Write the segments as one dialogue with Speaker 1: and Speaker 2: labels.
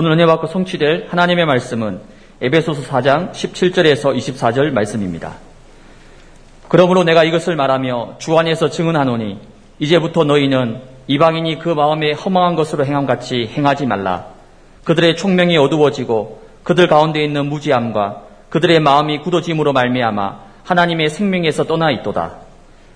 Speaker 1: 오늘 은혜 받고 성취될 하나님의 말씀은 에베소서 4장 17절에서 24절 말씀입니다. 그러므로 내가 이것을 말하며 주 안에서 증언하노니 이제부터 너희는 이방인이 그 마음에 허망한 것으로 행함 같이 행하지 말라. 그들의 총명이 어두워지고 그들 가운데 있는 무지함과 그들의 마음이 굳어짐으로 말미암아 하나님의 생명에서 떠나 있도다.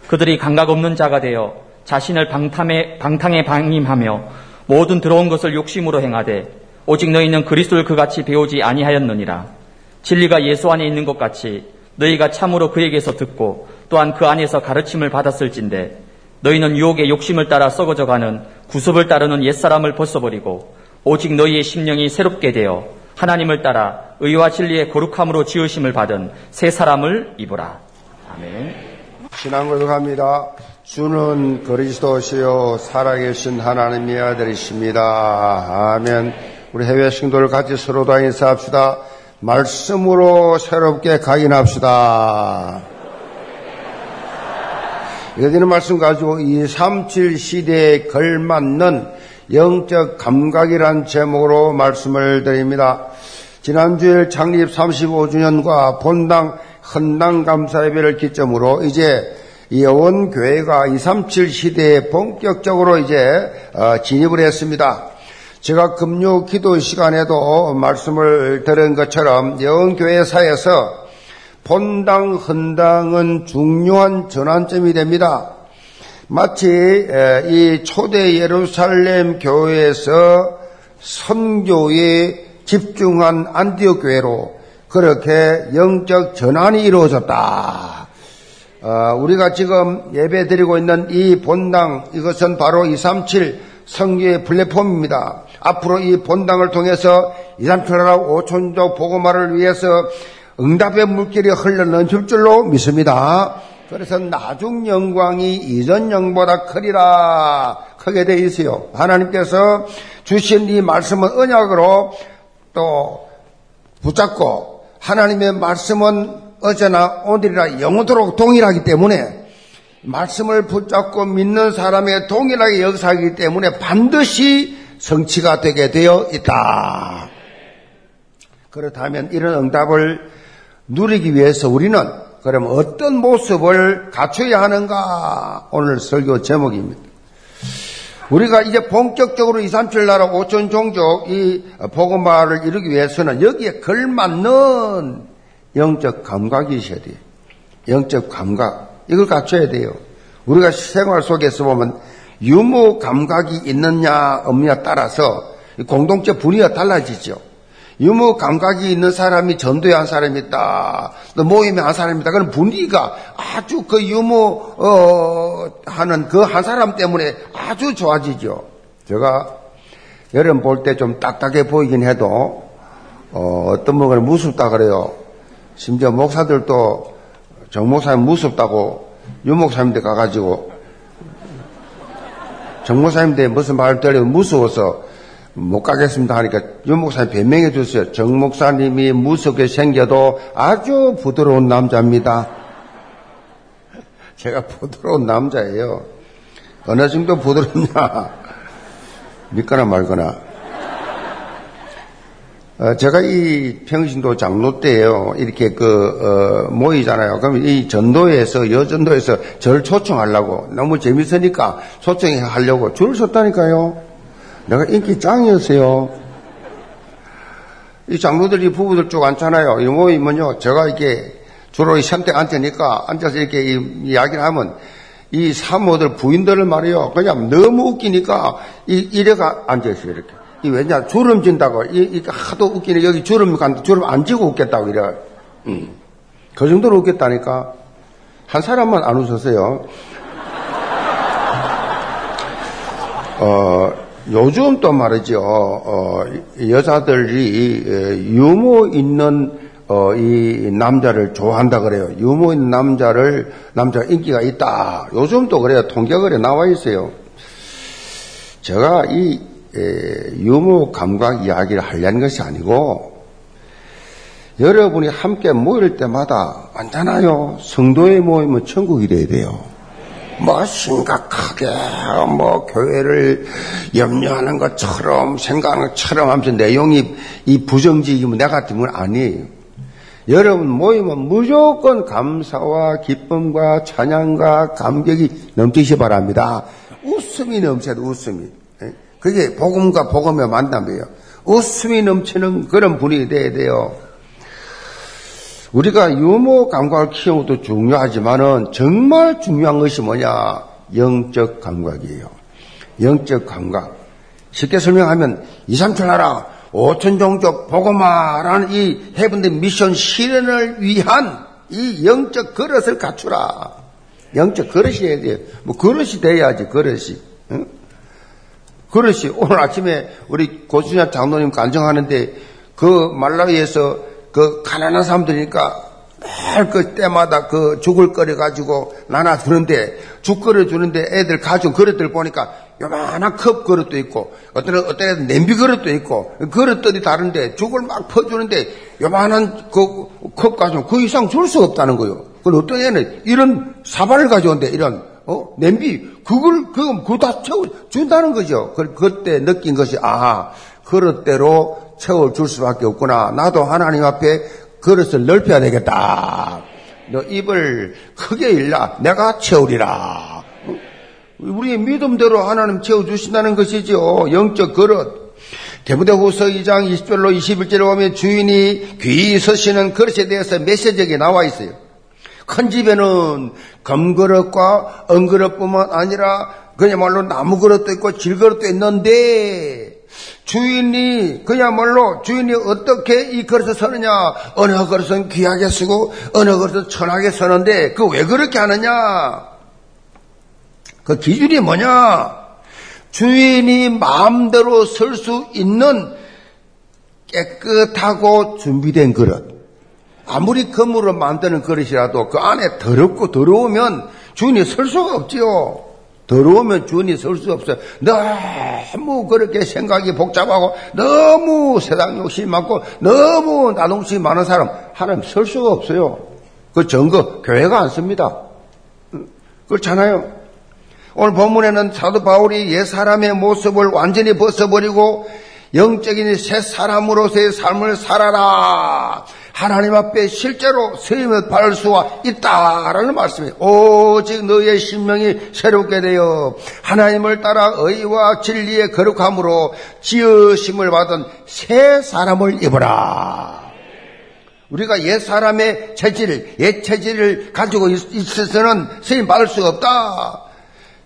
Speaker 1: 그들이 감각 없는 자가 되어 자신을 방탕에, 방탕에 방임하며 모든 들어온 것을 욕심으로 행하되 오직 너희는 그리스도를 그같이 배우지 아니하였느니라. 진리가 예수 안에 있는 것 같이 너희가 참으로 그에게서 듣고 또한 그 안에서 가르침을 받았을진데 너희는 유혹의 욕심을 따라 썩어져가는 구습을 따르는 옛사람을 벗어버리고 오직 너희의 심령이 새롭게 되어 하나님을 따라 의와 진리의 거룩함으로 지으심을 받은 새 사람을 입으라. 아멘.
Speaker 2: 신앙 고백합니다. 주는 그리스도시요 살아계신 하나님의 아들이십니다. 아멘. 우리 해외 신도를 같이 서로 다 인사합시다. 말씀으로 새롭게 각인합시다. 이어지는 말씀 가지고 237 시대에 걸맞는 영적 감각이란 제목으로 말씀을 드립니다. 지난주에 창립 35주년과 본당 헌당 감사 예배를 기점으로 이제 여원 교회가 237 시대에 본격적으로 이제 어, 진입을 했습니다. 제가 금요 기도 시간에도 말씀을 들은 것처럼 여원 교회 사에서 본당 헌당은 중요한 전환점이 됩니다. 마치 이 초대 예루살렘 교회에서 선교에 집중한 안디옥 교회로 그렇게 영적 전환이 이루어졌다. 어, 우리가 지금 예배 드리고 있는 이 본당 이것은 바로 237 성교의 플랫폼입니다. 앞으로 이 본당을 통해서 237 나라 5천조 보고마를 위해서 응답의 물길이 흘러 넘칠 줄로 믿습니다. 그래서 나중 영광이 이전 영보다 크리라 크게 되어 있어요. 하나님께서 주신 이 말씀은 언약으로 또 붙잡고 하나님의 말씀은 어제나 오늘이라 영원토록 동일하기 때문에 말씀을 붙잡고 믿는 사람의 동일하게 역사하기 때문에 반드시 성취가 되게 되어 있다. 그렇다면 이런 응답을 누리기 위해서 우리는 그럼 어떤 모습을 갖춰야 하는가? 오늘 설교 제목입니다. 우리가 이제 본격적으로 2, 3, 7 나라 5천 종족 이 복음화를 이루기 위해서는 여기에 걸맞는 영적 감각이 있어야 돼요. 영적 감각. 이걸 갖춰야 돼요. 우리가 생활 속에서 보면 유무 감각이 있느냐 없느냐 따라서 공동체 분위기가 달라지죠. 유무 감각이 있는 사람이 전도에 한 사람이 있다. 또 모임에 한 사람이 있다. 그런 분위기가 아주 그 유무, 어, 하는 그 한 사람 때문에 아주 좋아지죠. 제가 여름 볼 때 좀 딱딱해 보이긴 해도, 어, 어떤 분은 무섭다 그래요. 심지어 목사들도 정 목사님 무섭다고 유 목사님한테 가가지고 정 목사님한테 무슨 말을 들려도 무서워서 못 가겠습니다 하니까 유 목사님 변명해 주세요. 정 목사님이 무섭게 생겨도 아주 부드러운 남자입니다. 제가 부드러운 남자예요. 어느 정도 부드럽냐? 믿거나 말거나. 어, 제가 이 평신도 장로 때요, 이렇게 그, 어, 모이잖아요. 그럼 이 전도에서, 여전도에서 저를 초청하려고, 너무 재밌으니까 초청하려고 줄을 섰다니까요. 내가 인기 짱이었어요. 이 장로들이 부부들 쭉 앉잖아요. 이 모이면요, 제가 이렇게 주로 이 선택 앉으니까 앉아서 이렇게 이야기를 하면 이 사모들 부인들을 말이요. 그냥 너무 웃기니까 이, 이래가 앉아있어요, 이렇게. 이 왜냐, 주름 진다고. 이, 이 하도 웃기네. 여기 주름 간, 주름 안 지고 웃겠다고 이래. 음. 그 정도로 웃겠다니까. 한 사람만 안 웃었어요. 어, 요즘 또 말이죠. 어, 여자들이 유머 있는 어, 이 남자를 좋아한다 그래요. 유머 있는 남자를 남자가 인기가 있다. 요즘 또 그래요. 통계글에 나와 있어요. 제가 이 에, 유머 감각 이야기를 하려는 것이 아니고 여러분이 함께 모일 때마다 앉잖아요. 성도의 모임은 천국이 돼야 돼요. 뭐 심각하게 뭐 교회를 염려하는 것처럼 생각하는 것처럼 하면서 내용이 이 부정적이면 내가 같으면 아니에요. 여러분 모이면 무조건 감사와 기쁨과 찬양과 감격이 넘치시 바랍니다. 웃음이 넘쳐도 웃음이. 예? 그게 복음과 복음의 만남이에요. 웃음이 넘치는 그런 분이 돼야 돼요. 우리가 유머 감각을 키우는 것도 중요하지만은 정말 중요한 것이 뭐냐? 영적 감각이에요. 영적 감각. 쉽게 설명하면 2, 3천 나라 5천 종족 보고마라는 이 해븐드 미션 실현을 위한 이 영적 그릇을 갖추라. 영적 그릇이어야 돼요. 뭐 그릇이 돼야지 그릇이. 응? 그릇이 오늘 아침에 우리 고수냐 장로님 간증하는데 그 말라위에서 그 가난한 사람들이니까 매일 그 때마다 그 죽을 끓여 가지고 나눠 주는데 죽 끓여 주는데 애들 가진 그릇들 보니까 요만한 컵 그릇도 있고 어떤 어떤 애들 냄비 그릇도 있고 그릇들이 다른데 죽을 막 퍼주는데 요만한 그 컵 가지고 그 이상 줄수 없다는 거요. 그 어떤 애는 이런 사발을 가져온대 이런 어 냄비 그걸 그거 그거 다 채워 준다는 거죠. 그 그때 느낀 것이 아하 그릇대로 채워 줄 수밖에 없구나. 나도 하나님 앞에 그릇을 넓혀야 되겠다. 너 입을 크게 일라. 내가 채우리라. 우리의 믿음대로 하나님 채워주신다는 것이죠. 영적 그릇. 대부대후서 2장 20절로 21절에 보면 주인이 귀히 서시는 그릇에 대해서 메시지가 나와 있어요. 큰 집에는 금그릇과 은그릇뿐만 아니라 그야말로 나무 그릇도 있고 질그릇도 있는데 주인이 그야말로 주인이 어떻게 이 그릇을 서느냐? 어느 그릇은 귀하게 쓰고 어느 그릇은 천하게 서는데 그 왜 그렇게 하느냐? 그 기준이 뭐냐? 주인이 마음대로 설수 있는 깨끗하고 준비된 그릇 아무리 금으로 만드는 그릇이라도 그 안에 더럽고 더러우면 주인이 설 수가 없지요. 더러우면 주인이 설 수 없어요. 너무 그렇게 생각이 복잡하고 너무 세상 욕심이 많고 너무 나동심이 많은 사람 하나님 설 수가 없어요. 그 증거 교회가 안 씁니다. 그렇잖아요. 오늘 본문에는 사도 바울이 옛 사람의 모습을 완전히 벗어버리고 영적인 새 사람으로서의 삶을 살아라. 하나님 앞에 실제로 세임을 받을 수가 있다라는 말씀이에요. 오직 너의 신명이 새롭게 되어 하나님을 따라 의와 진리의 거룩함으로 지으심을 받은 새 사람을 입어라. 우리가 옛 사람의 체질, 옛 체질을 가지고 있어서는 세임 받을 수가 없다.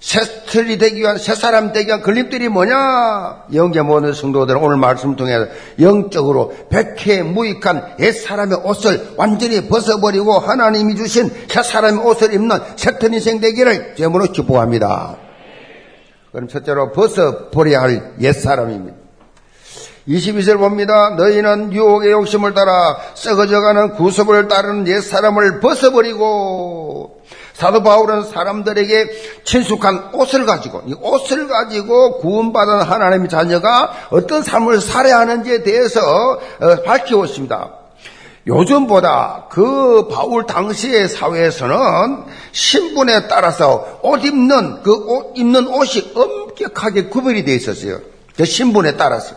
Speaker 2: 새틀이 되기 위한 새 사람 되기 위한 걸림돌이 뭐냐? 영계 모든 성도들은 오늘 말씀 통해 영적으로 백해 무익한 옛 사람의 옷을 완전히 벗어버리고 하나님이 주신 새 사람의 옷을 입는 새틀 인생 되기를 제물로 기뻐합니다. 그럼 첫째로 벗어버려야 할 옛 사람입니다. 22절 봅니다. 너희는 유혹의 욕심을 따라 썩어져가는 구습을 따르는 옛 사람을 벗어버리고 사도 바울은 사람들에게 친숙한 옷을 가지고 이 옷을 가지고 구원받은 하나님의 자녀가 어떤 삶을 살아야 하는지에 대해서 어, 밝혀왔습니다. 요즘보다 그 바울 당시의 사회에서는 신분에 따라서 옷 입는 그 옷 입는 옷이 엄격하게 구별이 되어 있었어요. 그 신분에 따라서.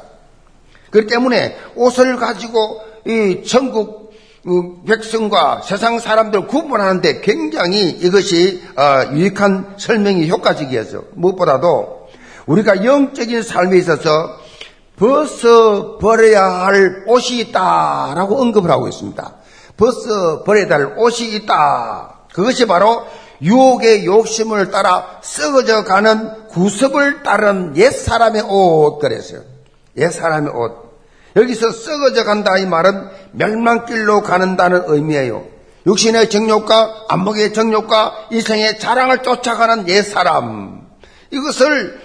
Speaker 2: 그렇기 때문에 옷을 가지고 이 전국 그 백성과 세상 사람들 구분하는데 굉장히 이것이 어, 유익한 설명이 효과적이었어. 무엇보다도 우리가 영적인 삶에 있어서 벗어 버려야 할 옷이 있다라고 언급을 하고 있습니다. 벗어 버려야 할 옷이 있다. 그것이 바로 유혹의 욕심을 따라 썩어져 가는 구습을 따른 옛 사람의 옷 그랬어요. 옛 사람의 옷. 여기서 썩어져 간다 이 말은 멸망길로 가는다는 의미예요. 육신의 정욕과 안목의 정욕과 이생의 자랑을 쫓아가는 옛 사람. 이것을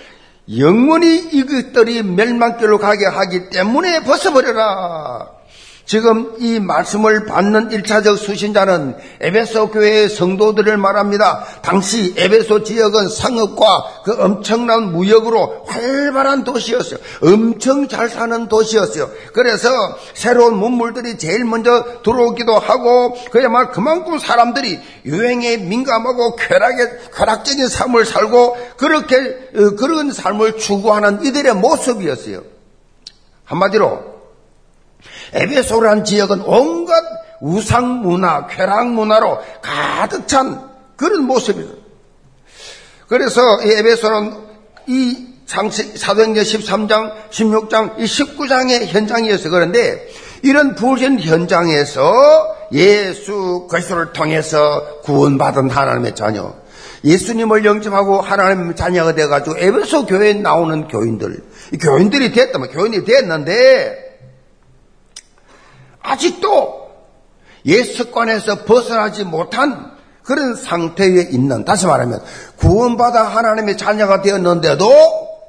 Speaker 2: 영원히 이것들이 멸망길로 가게 하기 때문에 벗어버려라. 지금 이 말씀을 받는 1차적 수신자는 에베소 교회의 성도들을 말합니다. 당시 에베소 지역은 상업과 그 엄청난 무역으로 활발한 도시였어요. 엄청 잘 사는 도시였어요. 그래서 새로운 문물들이 제일 먼저 들어오기도 하고 그야말로 그만큼 사람들이 유행에 민감하고 쾌락에 쾌락적인 삶을 살고 그렇게 어, 그런 삶을 추구하는 이들의 모습이었어요. 한마디로 에베소란 지역은 온갖 우상 문화, 쾌락 문화로 가득 찬 그런 모습이에요. 그래서 이 에베소는 이 사도행전 13장, 16장, 이 19장의 현장이었어요. 그런데 이런 부진 현장에서 예수 그리스도를 통해서 구원받은 하나님의 자녀, 예수님을 영접하고 하나님의 자녀가 돼가지고 에베소 교회에 나오는 교인들, 교인들이 됐다면 교인이 됐는데 아직도 예습관에서 벗어나지 못한 그런 상태에 있는 다시 말하면 구원받아 하나님의 자녀가 되었는데도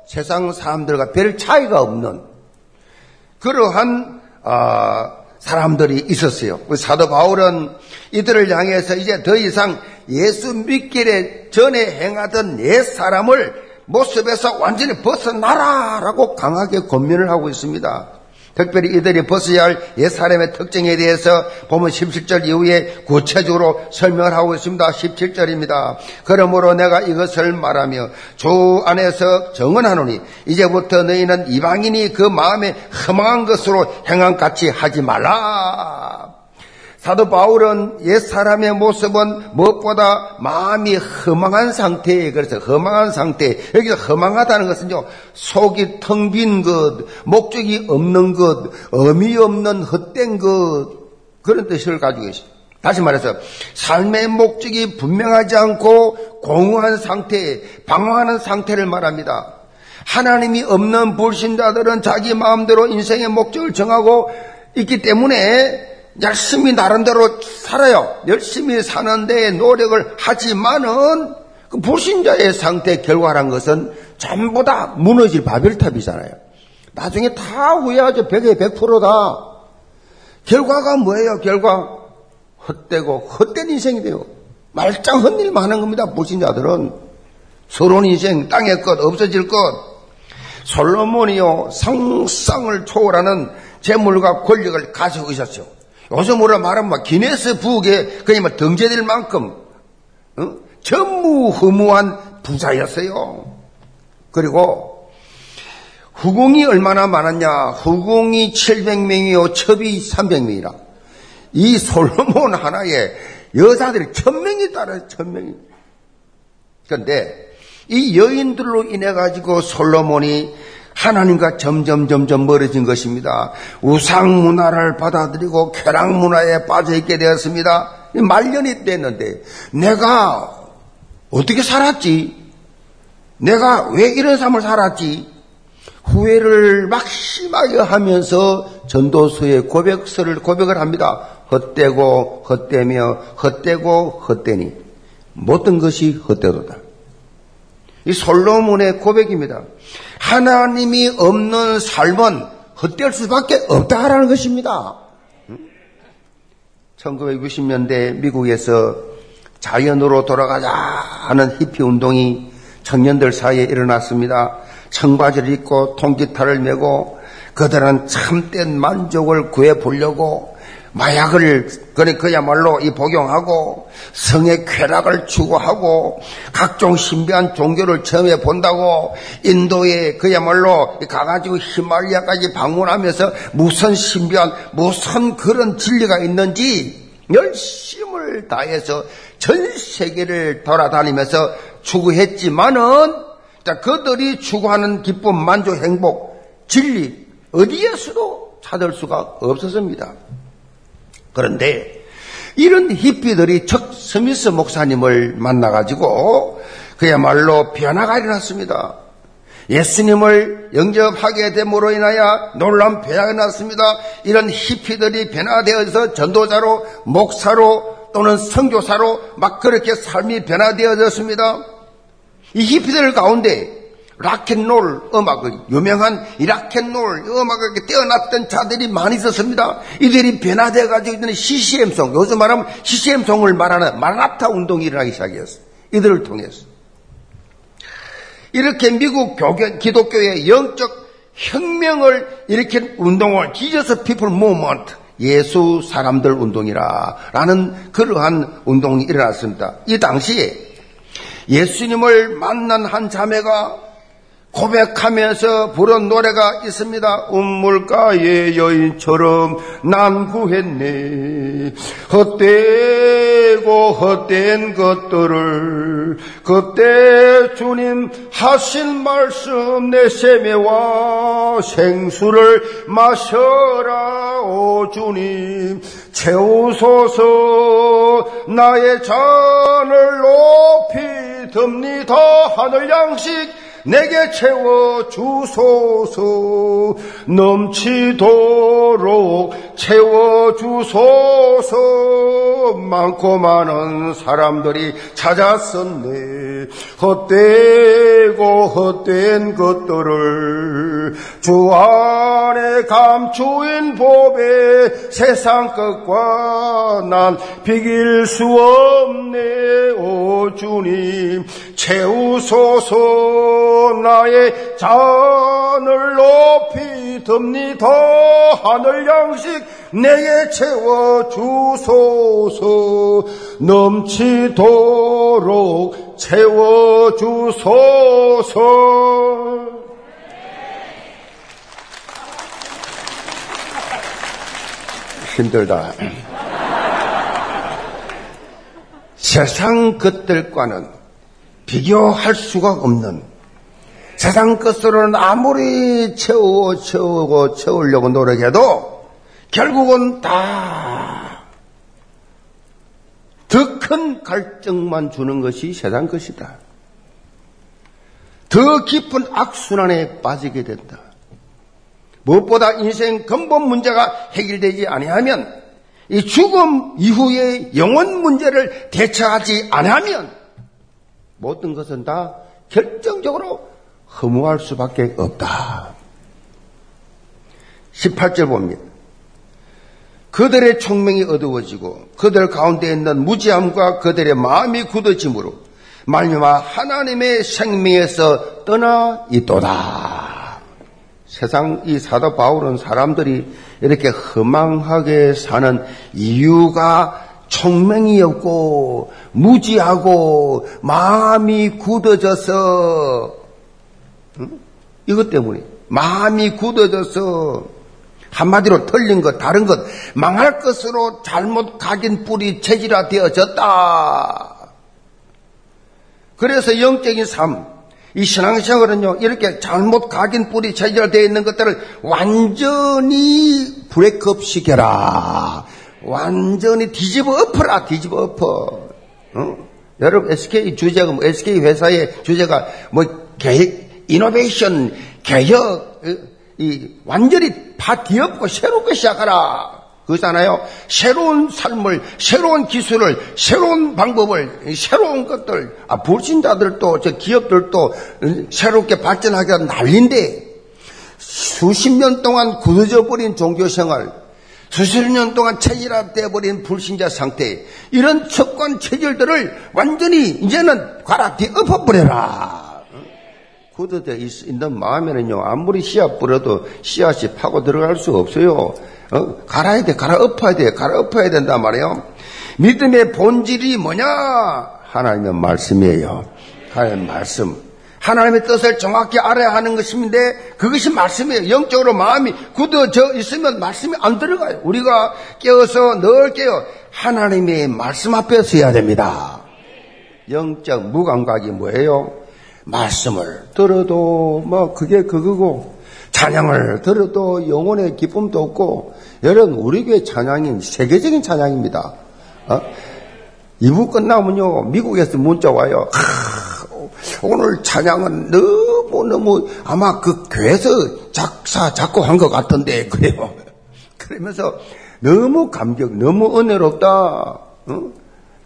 Speaker 2: 세상 사람들과 별 차이가 없는 그러한 어, 사람들이 있었어요. 그 사도 바울은 이들을 향해서 이제 더 이상 예수 믿기에 전에 행하던 옛 사람을 모습에서 완전히 벗어나라라고 강하게 권면을 하고 있습니다. 특별히 이들이 벗어야 할 옛사람의 특징에 대해서 보면 17절 이후에 구체적으로 설명을 하고 있습니다. 17절입니다. 그러므로 내가 이것을 말하며 주 안에서 정언하노니 이제부터 너희는 이방인이 그 마음에 허망한 것으로 행함 같이 하지 말라. 사도 바울은 옛 사람의 모습은 무엇보다 마음이 허망한 상태에 그래서 허망한 상태 여기서 허망하다는 것은요 속이 텅 빈 것, 목적이 없는 것, 의미 없는 헛된 것 그런 뜻을 가지고 계십니다. 다시 말해서 삶의 목적이 분명하지 않고 공허한 상태, 방황하는 상태를 말합니다. 하나님이 없는 불신자들은 자기 마음대로 인생의 목적을 정하고 있기 때문에 열심히 나름대로 살아요. 열심히 사는데 노력을 하지만은 그 불신자의 상태 결과란 것은 전부 다 무너질 바벨탑이잖아요. 나중에 다 후회하죠. 100에 100%다. 결과가 뭐예요? 결과 헛되고 헛된 인생이 돼요. 말짱 헛일 많은 겁니다. 불신자들은 서론 인생 땅의 것 없어질 것 솔로몬이요 상상을 초월하는 재물과 권력을 가지고 있었죠. 요즘으로 말하면 막 기네스 부엌에 그냥 막 등재될 만큼 어? 전무후무한 부자였어요. 그리고 후궁이 얼마나 많았냐? 후궁이 700명이요, 첩이 300명이라. 이 솔로몬 하나에 여자들이 1000명이 따라요, 1000명이. 그런데 이 여인들로 인해 가지고 솔로몬이 하나님과 점점 점점 멀어진 것입니다. 우상 문화를 받아들이고 쾌락 문화에 빠져 있게 되었습니다. 말년이 됐는데 내가 어떻게 살았지? 내가 왜 이런 삶을 살았지? 후회를 막심하게 하면서 전도서에 고백서를 고백을 합니다. 헛되고 헛되며 헛되고 헛되니 모든 것이 헛되도다. 이 솔로몬의 고백입니다. 하나님이 없는 삶은 헛될 수밖에 없다라는 것입니다. 1960년대 미국에서 자연으로 돌아가자 하는 히피 운동이 청년들 사이에 일어났습니다. 청바지를 입고 통기타를 메고 그들은 참된 만족을 구해 보려고 마약을 그야말로 이 복용하고 성의 쾌락을 추구하고 각종 신비한 종교를 처음에 본다고 인도에 그야말로 가가지고 히말리아까지 방문하면서 무슨 신비한 무슨 그런 진리가 있는지 열심을 다해서 전 세계를 돌아다니면서 추구했지만은 그들이 추구하는 기쁨, 만족, 행복, 진리 어디에서도 찾을 수가 없었습니다. 그런데 이런 히피들이 척 스미스 목사님을 만나가지고 그야말로 변화가 일어났습니다. 예수님을 영접하게 됨으로 인하여 놀라운 변화가 났습니다. 이런 히피들이 변화되어서 전도자로, 목사로 또는 선교사로 막 그렇게 삶이 변화되어졌습니다. 이 히피들 가운데 락앤롤 음악을 유명한 이 락앤롤 음악을 뛰어났던 자들이 많이 있었습니다. 이들이 변화되어 가지고 있는 CCM송, 요즘 말하면 CCM송을 말하는 마라나타 운동이 일어나기 시작했어요. 이들을 통해서. 이렇게 미국 교견, 기독교의 영적 혁명을 일으킨 운동을 Jesus People Movement 예수 사람들 운동이라 라는 그러한 운동이 일어났습니다. 이 당시에 예수님을 만난 한 자매가 고백하면서 부른 노래가 있습니다. 우물가의 여인처럼 난 구했네. 헛되고 헛된 것들을 그때 주님 하신 말씀 내 세매와 생수를 마셔라 오 주님 채우소서 나의 잔을 높이 듭니다 하늘 양식 내게 채워 주소서. 넘치도록 채워 주소서. 많고 많은 사람들이 찾았었네. 헛되고 헛된 것들을 주 안에 감추인 법에 세상 것과 난 비길 수 없네. 오 주님 채우소서 나의 잔을 높이 듭니다. 하늘 양식 내게 채워 주소서 넘치도록 채워 주소서 힘들다. 세상 것들과는 비교할 수가 없는 세상 것으로는 아무리 채우고 채우고 채우려고 노력해도 결국은 다 더 큰 갈증만 주는 것이 세상 것이다. 더 깊은 악순환에 빠지게 된다. 무엇보다 인생 근본 문제가 해결되지 아니하면 이 죽음 이후의 영원 문제를 대처하지 아니하면 모든 것은 다 결정적으로 허무할 수밖에 없다. 18절 봅니다. 그들의 총명이 어두워지고 그들 가운데 있는 무지함과 그들의 마음이 굳어짐으로 말미암아 하나님의 생명에서 떠나 있도다. 세상 이 사도 바울은 사람들이 이렇게 허망하게 사는 이유가 총명이 없고 무지하고 마음이 굳어져서 이것 때문에 마음이 굳어져서 한마디로 틀린 것, 다른 것, 망할 것으로 잘못 각인 뿌리 체질화 되어졌다. 그래서 영적인 삶, 이 신앙생활은요, 이렇게 잘못 각인 뿌리 체질화 되어 있는 것들을 완전히 브레이크업 시켜라. 완전히 뒤집어 엎어라, 뒤집어 엎어. 어? 여러분, SK 주제가, 뭐, SK 회사의 주제가 뭐, 계획, 이노베이션, 개혁, 이 완전히 다 뒤엎고 새롭게 시작하라. 그렇잖아요. 새로운 삶을, 새로운 기술을, 새로운 방법을, 새로운 것들, 아, 불신자들도, 저 기업들도 새롭게 발전하기가 난리인데, 수십 년 동안 굳어져 버린 종교 생활, 수십 년 동안 체질화되어 버린 불신자 상태, 이런 척관 체질들을 완전히 이제는 갈아 뒤 엎어버려라. 굳어져 있는 마음에는요, 아무리 씨앗 뿌려도 씨앗이 파고 들어갈 수 없어요. 어? 갈아야 돼, 갈아 엎어야 돼, 갈아 엎어야 된단 말이에요. 믿음의 본질이 뭐냐? 하나님의 말씀이에요. 하나님의 말씀. 하나님의 뜻을 정확히 알아야 하는 것인데 그것이 말씀이에요. 영적으로 마음이 굳어져 있으면 말씀이 안 들어가요. 우리가 깨어서 늘 깨어 하나님의 말씀 앞에 서야 됩니다. 영적 무감각이 뭐예요? 말씀을 들어도 뭐 그게 그거고 찬양을 들어도 영혼의 기쁨도 없고 여러분 우리 교회 찬양인 세계적인 찬양입니다. 어? 2부 끝나면요 미국에서 문자 와요. 하, 오늘 찬양은 너무 너무 아마 그 교회에서 작사 작곡한 것 같은데 그래요. 그러면서 너무 감격, 너무 은혜롭다. 어?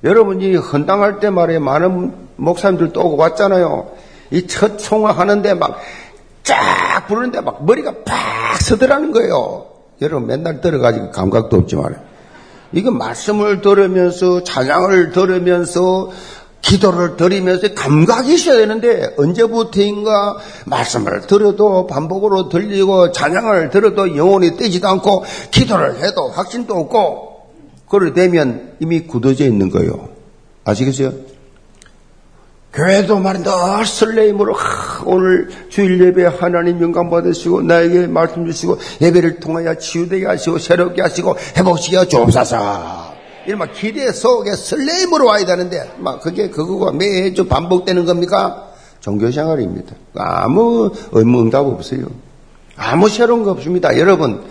Speaker 2: 여러분이 헌당할 때 말에 많은 목사님들도 오고 왔잖아요. 이첫 총화하는데 막 쫙 부르는데 막 머리가 팍 서더라는 거예요. 여러분 맨날 들어가지고 감각도 없지만 이거 말씀을 들으면서 찬양을 들으면서 기도를 드리면서 감각이 있어야 되는데 언제부터인가 말씀을 들어도 반복으로 들리고 찬양을 들어도 영혼이 떼지도 않고 기도를 해도 확신도 없고 그럴 되면 이미 굳어져 있는 거예요. 아시겠어요? 교회도 늘 설레임으로 하, 오늘 주일 예배 하나님 영광 받으시고 나에게 말씀 주시고 예배를 통하여 치유되게 하시고 새롭게 하시고 회복시켜 주옵소서. 막 기대 속에 설레임으로 와야 되는데 막 그게 그거가 매주 반복되는 겁니까? 종교생활입니다. 아무 의무 응답 없어요. 아무 새로운 거 없습니다. 여러분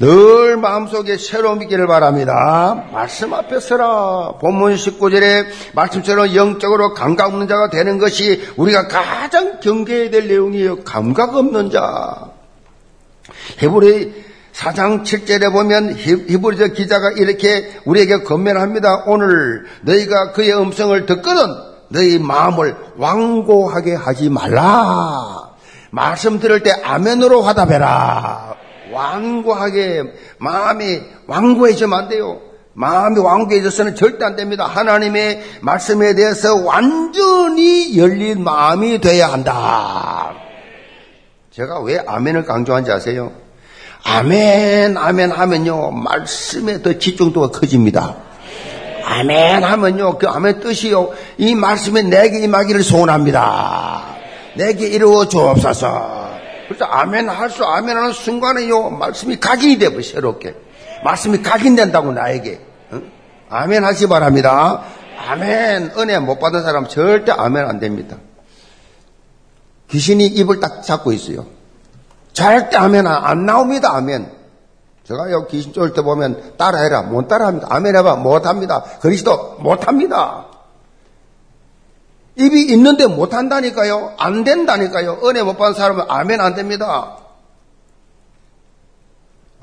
Speaker 2: 늘 마음속에 새로움 있기를 바랍니다. 말씀 앞에 서라. 본문 19절에 말씀처럼 영적으로 감각 없는 자가 되는 것이 우리가 가장 경계해야 될 내용이에요. 감각 없는 자. 헤브리 4장 7절에 보면 히브리서 기자가 이렇게 우리에게 건면합니다. 오늘 너희가 그의 음성을 듣거든 너희 마음을 완고하게 하지 말라. 말씀 들을 때 아멘으로 화답해라. 완고하게 마음이 완고해지면 안 돼요. 마음이 완고해져서는 절대 안 됩니다. 하나님의 말씀에 대해서 완전히 열린 마음이 돼야 한다. 제가 왜 아멘을 강조한지 아세요? 아멘, 아멘 하면요, 말씀에 더 집중도가 커집니다. 아멘 하면요, 그 아멘 뜻이요, 이 말씀에 내게 임하기를 소원합니다. 내게 이루어 주옵소서. 그래서 아멘 할 수 아멘 하는 순간에요 말씀이 각인이 되고 새롭게 말씀이 각인된다고 나에게 응? 아멘 하시 바랍니다. 아멘 은혜 못 받은 사람 절대 아멘 안 됩니다. 귀신이 입을 딱 잡고 있어요. 절대 아멘 안 나옵니다. 아멘. 제가 여기 귀신 쫄때 보면 따라해라. 못 따라합니다. 아멘 해봐. 못합니다. 그리스도 못합니다. 입이 있는데 못한다니까요. 안 된다니까요. 은혜 못 받은 사람은 아멘 안 됩니다.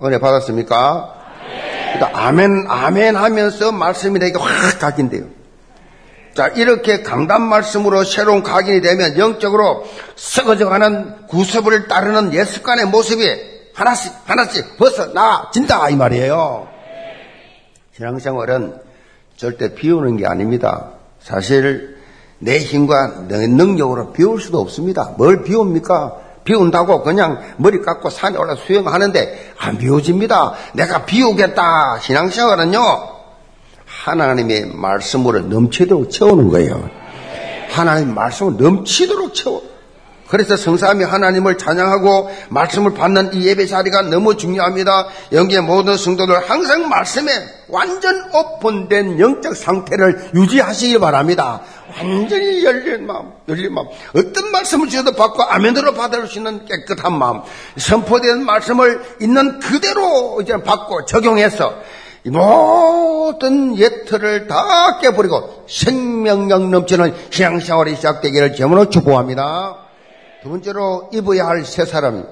Speaker 2: 은혜 받았습니까? 그러니까 아멘, 아멘 하면서 말씀이 내게 확 각인돼요. 자, 이렇게 강단 말씀으로 새로운 각인이 되면 영적으로 썩어져가는 구습을 따르는 예습관의 모습이 하나씩, 하나씩 벗어나진다, 이 말이에요. 신앙생활은 절대 비우는 게 아닙니다. 사실 내 힘과 내 능력으로 비울 수도 없습니다. 뭘 비웁니까? 비운다고 그냥 머리 깎고 산에 올라 수영하는데 안 비워집니다. 내가 비우겠다. 신앙생활은요, 하나님의 말씀으로 넘치도록 채우는 거예요. 하나님의 말씀을 넘치도록 채워. 그래서 성삼이 하나님을 찬양하고 말씀을 받는 이 예배 자리가 너무 중요합니다. 여기에 모든 성도들 항상 말씀에 완전 오픈된 영적 상태를 유지하시기 바랍니다. 완전히 열린 마음, 열린 마음. 어떤 말씀을 주셔도 받고 아멘으로 받을 수 있는 깨끗한 마음. 선포된 말씀을 있는 그대로 이제 받고 적용해서 모든 예틀을 다 깨버리고 생명력 넘치는 신앙생활이 시작되기를 제문으로 축복합니다. 두 번째로 입어야 할새 사람.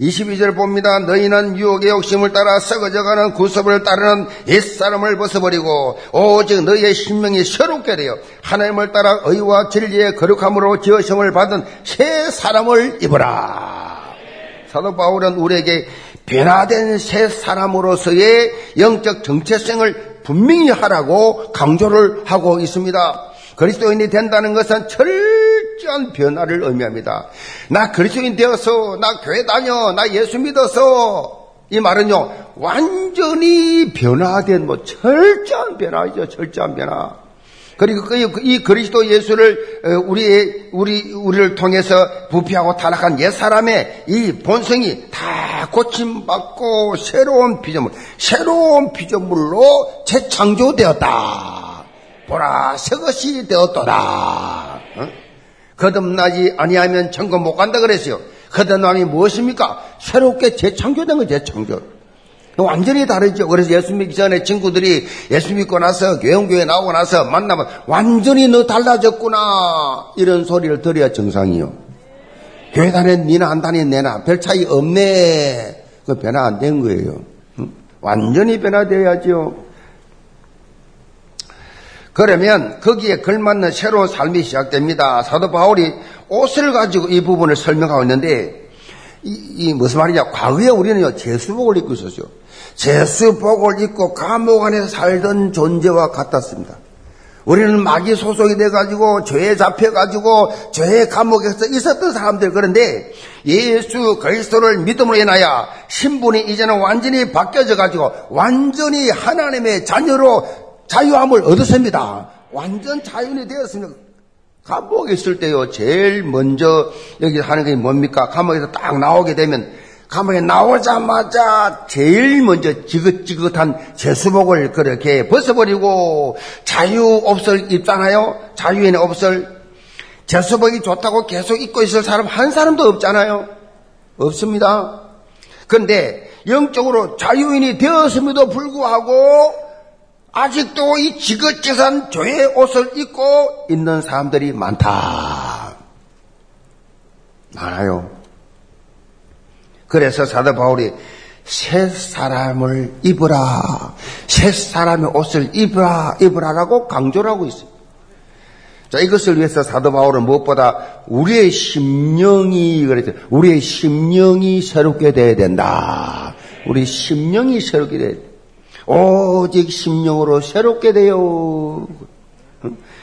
Speaker 2: 22절 봅니다. 너희는 유혹의 욕심을 따라 썩어져가는 구섭을 따르는 옛사람을 벗어버리고 오직 너희의 신명이 새롭게 되어 하나님을 따라 의와 진리의 거룩함으로 지으심을 받은 새 사람을 입어라. 사도 바울은 우리에게 변화된 새 사람으로서의 영적 정체성을 분명히 하라고 강조를 하고 있습니다. 그리스도인이 된다는 것은 철저한 변화를 의미합니다. 나 그리스도인 되어서, 나 교회 다녀, 나 예수 믿어서, 이 말은요, 완전히 변화된, 뭐, 철저한 변화이죠, 철저한 변화. 그리고 그, 이 그리스도 예수를 어, 우리 우리 우리를 통해서 부패하고 타락한 옛 사람의 이 본성이 다 고침받고 새로운 피조물, 새로운 피조물로 재창조되었다. 보라 새 것이 되었도다. 어? 거듭나지 아니하면 천국 못 간다 그랬어요. 거듭남이 무엇입니까? 새롭게 재창조된 거 재창조. 완전히 다르죠. 그래서 예수 믿기 전에 친구들이 예수 믿고 나서 교회교회 나오고 나서 만나면 완전히 너 달라졌구나. 이런 소리를 들어야 정상이요. 교회 다니 니나 안 다니 내나 별 차이 없네. 그 변화 안 된 거예요. 완전히 변화되어야죠. 그러면 거기에 걸맞는 새로운 삶이 시작됩니다. 사도 바울이 옷을 가지고 이 부분을 설명하고 있는데 이, 이 무슨 말이냐? 과거에 우리는요 제수복을 입고 있었죠. 제수복을 입고 감옥 안에서 살던 존재와 같았습니다. 우리는 마귀 소속이 돼가지고 죄에 잡혀가지고 죄의 감옥에서 있었던 사람들 그런데 예수 그리스도를 믿음으로 인하여 신분이 이제는 완전히 바뀌어져 가지고 완전히 하나님의 자녀로 자유함을 얻었습니다. 완전 자유인이 되었습니다. 감옥에 있을 때요 제일 먼저 여기 하는 게 뭡니까? 감옥에서 딱 나오게 되면 감옥에 나오자마자 제일 먼저 지긋지긋한 제수복을 그렇게 벗어버리고 자유옷을 입잖아요. 자유인의 옷을. 제수복이 좋다고 계속 입고 있을 사람 한 사람도 없잖아요. 없습니다. 그런데 영적으로 자유인이 되었음에도 불구하고 아직도 이 지긋지긋한 죄의 옷을 입고 있는 사람들이 많다. 많아요. 그래서 사도 바울이 새 사람을 입으라. 새 사람의 옷을 입으라, 입으라라고 강조를 하고 있어요. 자, 이것을 위해서 사도 바울은 무엇보다 우리의 심령이, 그랬죠. 우리의 심령이 새롭게 돼야 된다. 우리 심령이 새롭게 돼야 돼. 오직 심령으로 새롭게 돼요.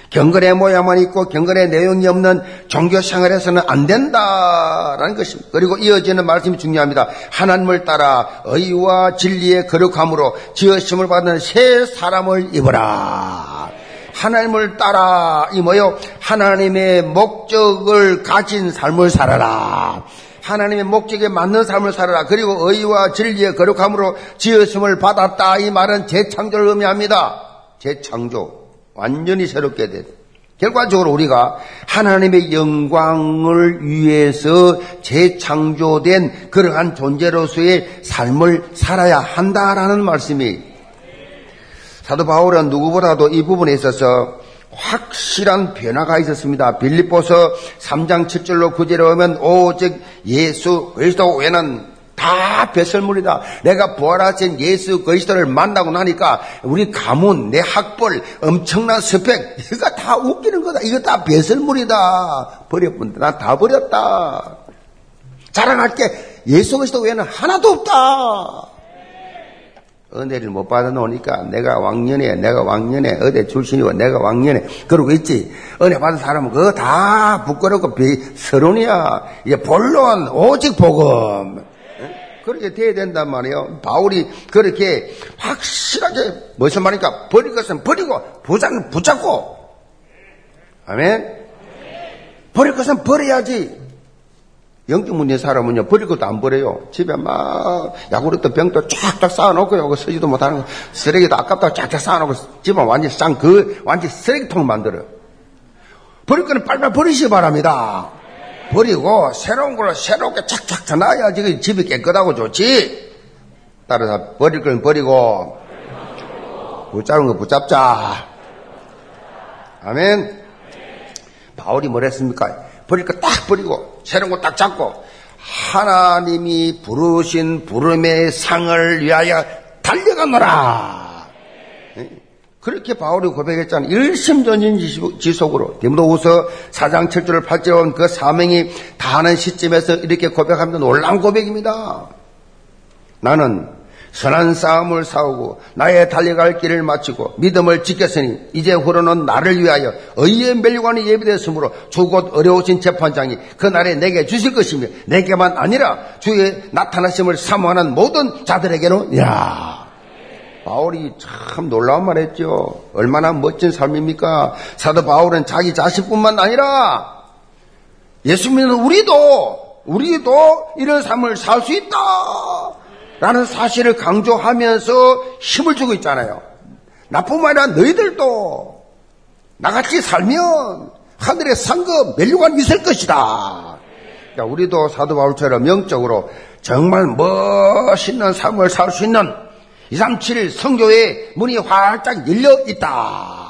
Speaker 2: 경건의 모양만 있고 경건의 내용이 없는 종교 생활에서는 안 된다라는 것입니다. 그리고 이어지는 말씀이 중요합니다. 하나님을 따라 의와 진리의 거룩함으로 지으심을 받는 새 사람을 입어라. 하나님을 따라 이 뭐요? 하나님의 목적을 가진 삶을 살아라. 하나님의 목적에 맞는 삶을 살아라. 그리고 의와 진리의 거룩함으로 지으심을 받았다. 이 말은 재창조를 의미합니다. 재창조. 완전히 새롭게 돼. 결과적으로 우리가 하나님의 영광을 위해서 재창조된 그러한 존재로서의 삶을 살아야 한다라는 말씀이 사도 바울은 누구보다도 이 부분에 있어서 확실한 변화가 있었습니다. 빌립보서 3장 7절로 9절에 오면 오직 예수 그리스도 외에는 다 배설물이다. 내가 부활하신 예수 그리스도를 만나고 나니까 우리 가문, 내 학벌, 엄청난 스펙 이거 다 웃기는 거다. 이거 다 배설물이다. 버려본다. 나다 버렸다. 자랑할 게 예수 그리스도 외에는 하나도 없다. 은혜를 못 받아놓으니까 내가 왕년에 내가 왕년에 어디 출신이고 내가 왕년에 그러고 있지 은혜 받은 사람은 그거 다 부끄럽고 서론이야 이제 본론 오직 복음 그렇게 돼야 된단 말이에요. 바울이 그렇게 확실하게 무슨 말입니까? 버릴 것은 버리고 부자는 붙잡고 아멘. 버릴 것은 버려야지. 영적 문제 사람은요, 버릴 것도 안 버려요. 집에 막, 야구르트 병도 쫙쫙 쌓아놓고요. 쓰지도 못하는 거, 쓰레기도 아깝다고 쫙쫙 쌓아놓고, 집안 완전 쌍, 그, 완전 쓰레기통 만들어요. 버릴 거는 빨리빨리 버리시기 바랍니다. 버리고 새로운 걸로 새롭게 착착 쳐놔야지 집이 깨끗하고 좋지. 따라서 버릴 건 버리고 붙잡은 거 붙잡자. 아멘. 바울이 뭐랬습니까? 버릴 거 딱 버리고 새로운 거 딱 잡고 하나님이 부르신 부름의 상을 위하여 달려가노라. 그렇게 바울이 고백했잖아요. 일심전진 지속으로. 디모도후서 4장 7절을 8절에 그 사명이 다하는 시점에서 이렇게 고백하면 놀라운 고백입니다. 나는 선한 싸움을 싸우고 나의 달려갈 길을 마치고 믿음을 지켰으니 이제 후로는 나를 위하여 의의 멸관이 예비되었으므로 주곧 어려우신 재판장이 그날에 내게 주실 것이며 내게만 아니라 주의 나타나심을 사모하는 모든 자들에게는 야 바울이 참 놀라운 말 했죠. 얼마나 멋진 삶입니까? 사도 바울은 자기 자식뿐만 아니라 예수 믿는 우리도, 우리도 이런 삶을 살 수 있다! 라는 사실을 강조하면서 힘을 주고 있잖아요. 나뿐만 아니라 너희들도 나같이 살면 하늘의 상급 멸류관 있을 것이다. 그러니까 우리도 사도 바울처럼 영적으로 정말 멋있는 삶을 살 수 있는 237 성교의 문이 활짝 열려 있다.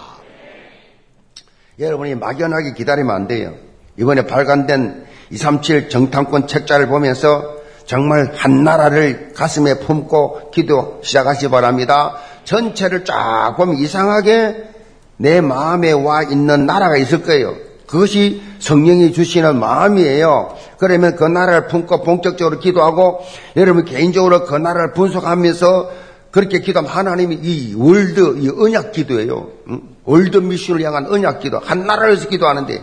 Speaker 2: 여러분이 막연하게 기다리면 안 돼요. 이번에 발간된 237 정탐권 책자를 보면서 정말 한 나라를 가슴에 품고 기도 시작하시 기 바랍니다. 전체를 쫙 보면 이상하게 내 마음에 와 있는 나라가 있을 거예요. 그것이 성령이 주시는 마음이에요. 그러면 그 나라를 품고 본격적으로 기도하고 여러분 개인적으로 그 나라를 분석하면서 그렇게 기도하면 하나님이 이 world, 이 언약 기도예요. world mission을 향한 언약 기도. 한 나라를 위해서 기도하는데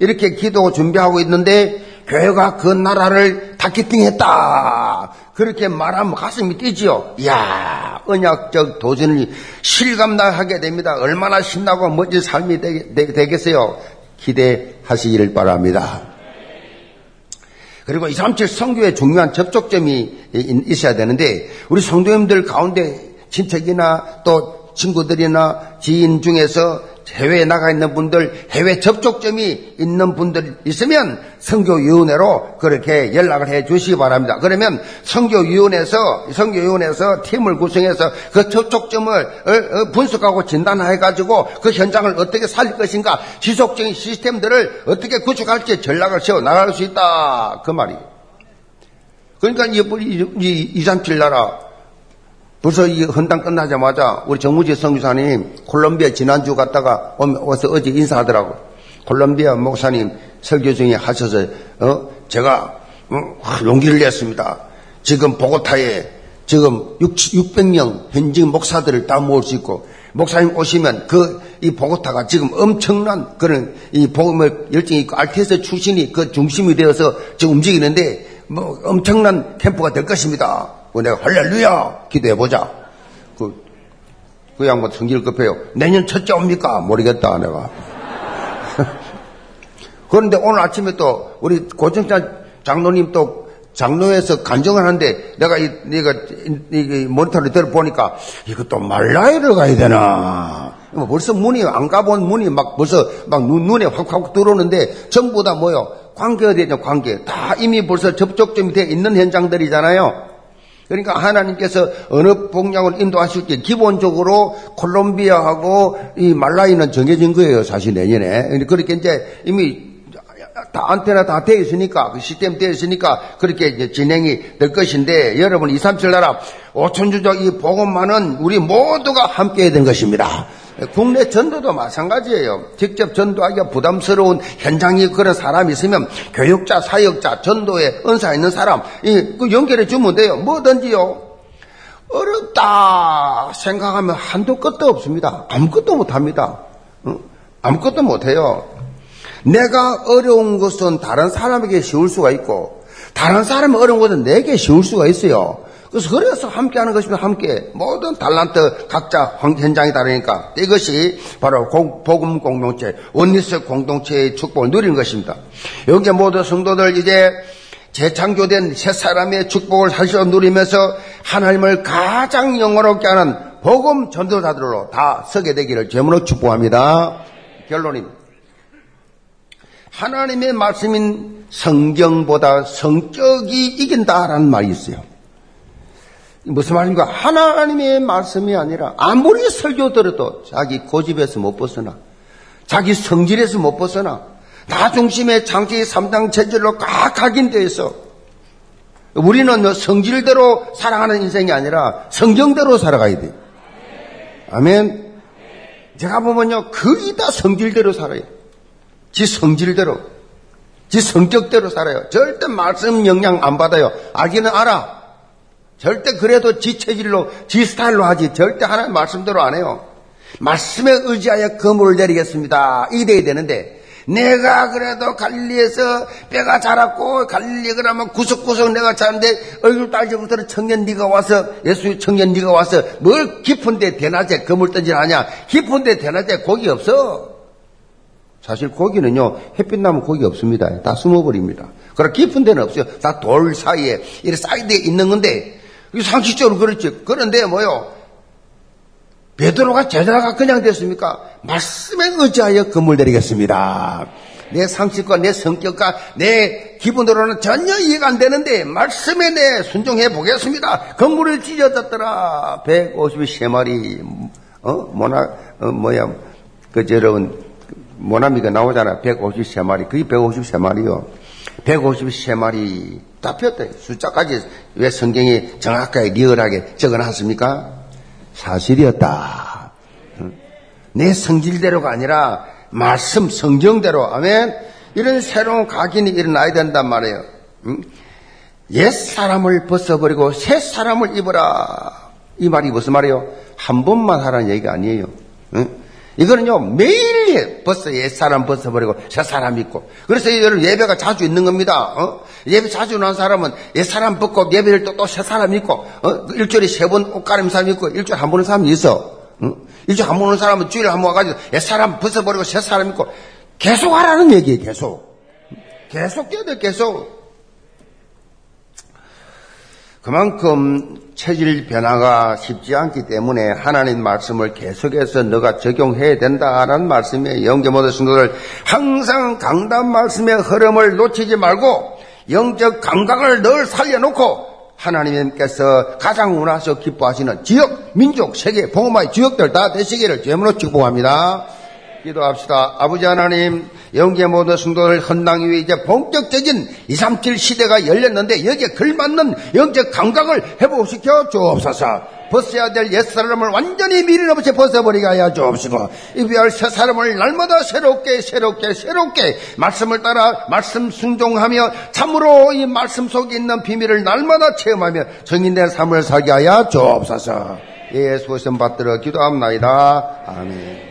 Speaker 2: 이렇게 기도 준비하고 있는데 교회가 그 나라를 targeting 했다. 그렇게 말하면 가슴이 뛰지요. 이야, 언약적 도전을 실감나게 됩니다. 얼마나 신나고 멋진 삶이 되겠어요. 기대하시기를 바랍니다. 그리고 237 성교에 중요한 접촉점이 있어야 되는데 우리 성도님들 가운데 친척이나 또 친구들이나 지인 중에서 해외에 나가 있는 분들, 해외 접촉점이 있는 분들 있으면 성교위원회로 그렇게 연락을 해 주시기 바랍니다. 그러면 성교위원회에서, 성교위원회에서 팀을 구성해서 그 접촉점을 어, 어, 분석하고 진단해 가지고 그 현장을 어떻게 살릴 것인가, 지속적인 시스템들을 어떻게 구축할지 전략을 세워 나갈 수 있다. 그 말이에요. 그러니까 이, 이, 이, 3, 7 나라, 벌써 이 헌당 끝나자마자 우리 정무지 성교사님 콜롬비아 지난주 갔다가 와서 어제 인사하더라고. 콜롬비아 목사님 설교 중에 하셔서 어 제가 어, 용기를 냈습니다. 지금 보고타에 지금 6, 600명 현직 목사들을 다 모을 수 있고 목사님 오시면 그 이 보고타가 지금 엄청난 그런 이 복음을 열정이 있고 알테스 출신이 그 중심이 되어서 지금 움직이는데 뭐 엄청난 캠프가 될 것입니다. 그 내가 할렐루야 기도해 보자. 그, 그 양반 성질 급해요. 내년 첫째 옵니까? 모르겠다, 내가. 그런데 오늘 아침에 또 우리 고정자 장로님 또 장로에서 간정을 하는데 내가 이, 내가 이, 모니터를 들어보니까 이것도 말라이를 가야 되나. 뭐 벌써 문이 안 가본 문이 막 벌써 막 눈, 눈에 확확 들어오는데 전부 다 뭐요? 관계가 되죠, 관계. 다 이미 벌써 접촉점이 돼 있는 현장들이잖아요. 그러니까 하나님께서 어느 복량을 인도하실지 기본적으로 콜롬비아하고 이 말라이는 정해진 거예요, 사실 내년에. 그렇게 이제 이미 다 안테나 다 되어 있으니까, 그 시스템 되어 있으니까 그렇게 이제 진행이 될 것인데, 여러분, 2, 3, 7 나라 5천 주적 이 복음만은 우리 모두가 함께 해야 되는 것입니다. 국내 전도도 마찬가지예요. 직접 전도하기가 부담스러운 현장이 그런 사람이 있으면 교육자, 사역자, 전도에 은사 있는 사람, 이, 그 연결해 주면 돼요. 뭐든지요. 어렵다 생각하면 한도 끝도 없습니다. 아무것도 못합니다. 아무것도 못해요. 내가 어려운 것은 다른 사람에게 쉬울 수가 있고, 다른 사람이 어려운 것은 내게 쉬울 수가 있어요. 그래서 그래서 함께 하는 것입니다. 함께. 모든 달란트 각자 현장이 다르니까. 이것이 바로 복음 공동체, 원리스 공동체의 축복을 누리는 것입니다. 여기 모든 성도들 이제 재창조된 새 사람의 축복을 사실로 누리면서 하나님을 가장 영원롭게 하는 복음 전도자들로 다 서게 되기를 제물로 축복합니다. 결론입니다. 하나님의 말씀인 성경보다 성격이 이긴다라는 말이 있어요. 무슨 말인가? 하나님의 말씀이 아니라 아무리 설교 들어도 자기 고집에서 못 벗어나. 자기 성질에서 못 벗어나. 나 중심의 장치 3당 체질로 꽉 있어. 우리는 성질대로 살아가는 인생이 아니라 성경대로 살아가야 돼. 아멘. 제가 보면요, 거의 다 성질대로 살아요. 지 성질대로. 지 성격대로 살아요. 절대 말씀 영향 안 받아요. 알기는 알아. 절대 그래도 지 체질로, 지 스타일로 하지. 절대 하나님 말씀대로 안 해요. 말씀에 의지하여 그물을 내리겠습니다. 이게 돼야 되는데, 내가 그래도 갈릴리에서 뼈가 자랐고, 갈릴리 그러면 구석구석 내가 자는데, 얼굴 딸지부터 청년 네가 와서, 예수 청년 네가 와서, 뭘 깊은데 대낮에 그물 던지하냐? 깊은데 대낮에 고기 없어. 사실 고기는요, 햇빛 나면 고기 없습니다. 다 숨어버립니다. 그러나 깊은 데는 없어요. 다 돌 사이에, 이렇게 사이드에 있는 건데, 상식적으로 그렇지. 그런데 뭐요? 베드로가 제자가 그냥 됐습니까? 말씀에 의지하여 건물 내리겠습니다. 내 상식과 내 성격과 내 기분으로는 전혀 이해가 안 되는데 말씀에 내 순종해 보겠습니다. 건물을 찢어졌더라. 153마리 어 모나 어, 뭐야 그 여러분 모나미가 나오잖아. 153마리. 그게 153마리요. 153마리 다 폈다. 숫자까지 왜 성경이 정확하게 리얼하게 적어놨습니까? 사실이었다. 내 성질대로가 아니라 말씀, 성경대로, 아멘. 이런 새로운 각인이 일어나야 된단 말이에요. 응? 옛 사람을 벗어버리고 새 사람을 입어라. 이 말이 무슨 말이에요? 한 번만 하라는 얘기가 아니에요. 응? 이거는요, 매일 해. 벌써 옛 사람 벗어버리고 새 사람 입고. 그래서 여러분 예배가 자주 있는 겁니다. 어? 예배 자주 나온 사람은 옛 사람 벗고 예배를 또 또 새 사람 입고, 어? 일주일에 세 번옷 가림 사람 입고 일주일에 한번 오는 사람이 있어. 응? 일주일에 한 번 오는 사람은 주일에 한 번 와가지고 옛 사람 벗어버리고 새 사람 입고 계속 하라는 얘기예요, 계속. 계속 해야 돼, 계속. 그만큼 체질 변화가 쉽지 않기 때문에 하나님 말씀을 계속해서 너가 적용해야 된다라는 말씀에 영계 모든 성도들 항상 강단 말씀의 흐름을 놓치지 말고 영적 감각을 늘 살려놓고 하나님께서 가장 원하셔 기뻐하시는 지역, 민족, 세계, 봉업마의 지역들 다 되시기를 죄물로 축복합니다. 기도합시다. 아버지 하나님, 영계 모든 성도를 헌당 위에 이제 본격적인 237 시대가 열렸는데 여기에 걸맞는 영적 감각을 회복시켜 주옵소서. 벗어야 될 옛사람을 완전히 미련 없이 벗어버리게 하여 주옵시고 이비할 새사람을 날마다 새롭게 새롭게 새롭게 말씀을 따라 말씀 순종하며 참으로 이 말씀 속에 있는 비밀을 날마다 체험하며 정인된 삶을 살게 하여 주옵소서 예수의 선 받들어 기도합나이다. 아멘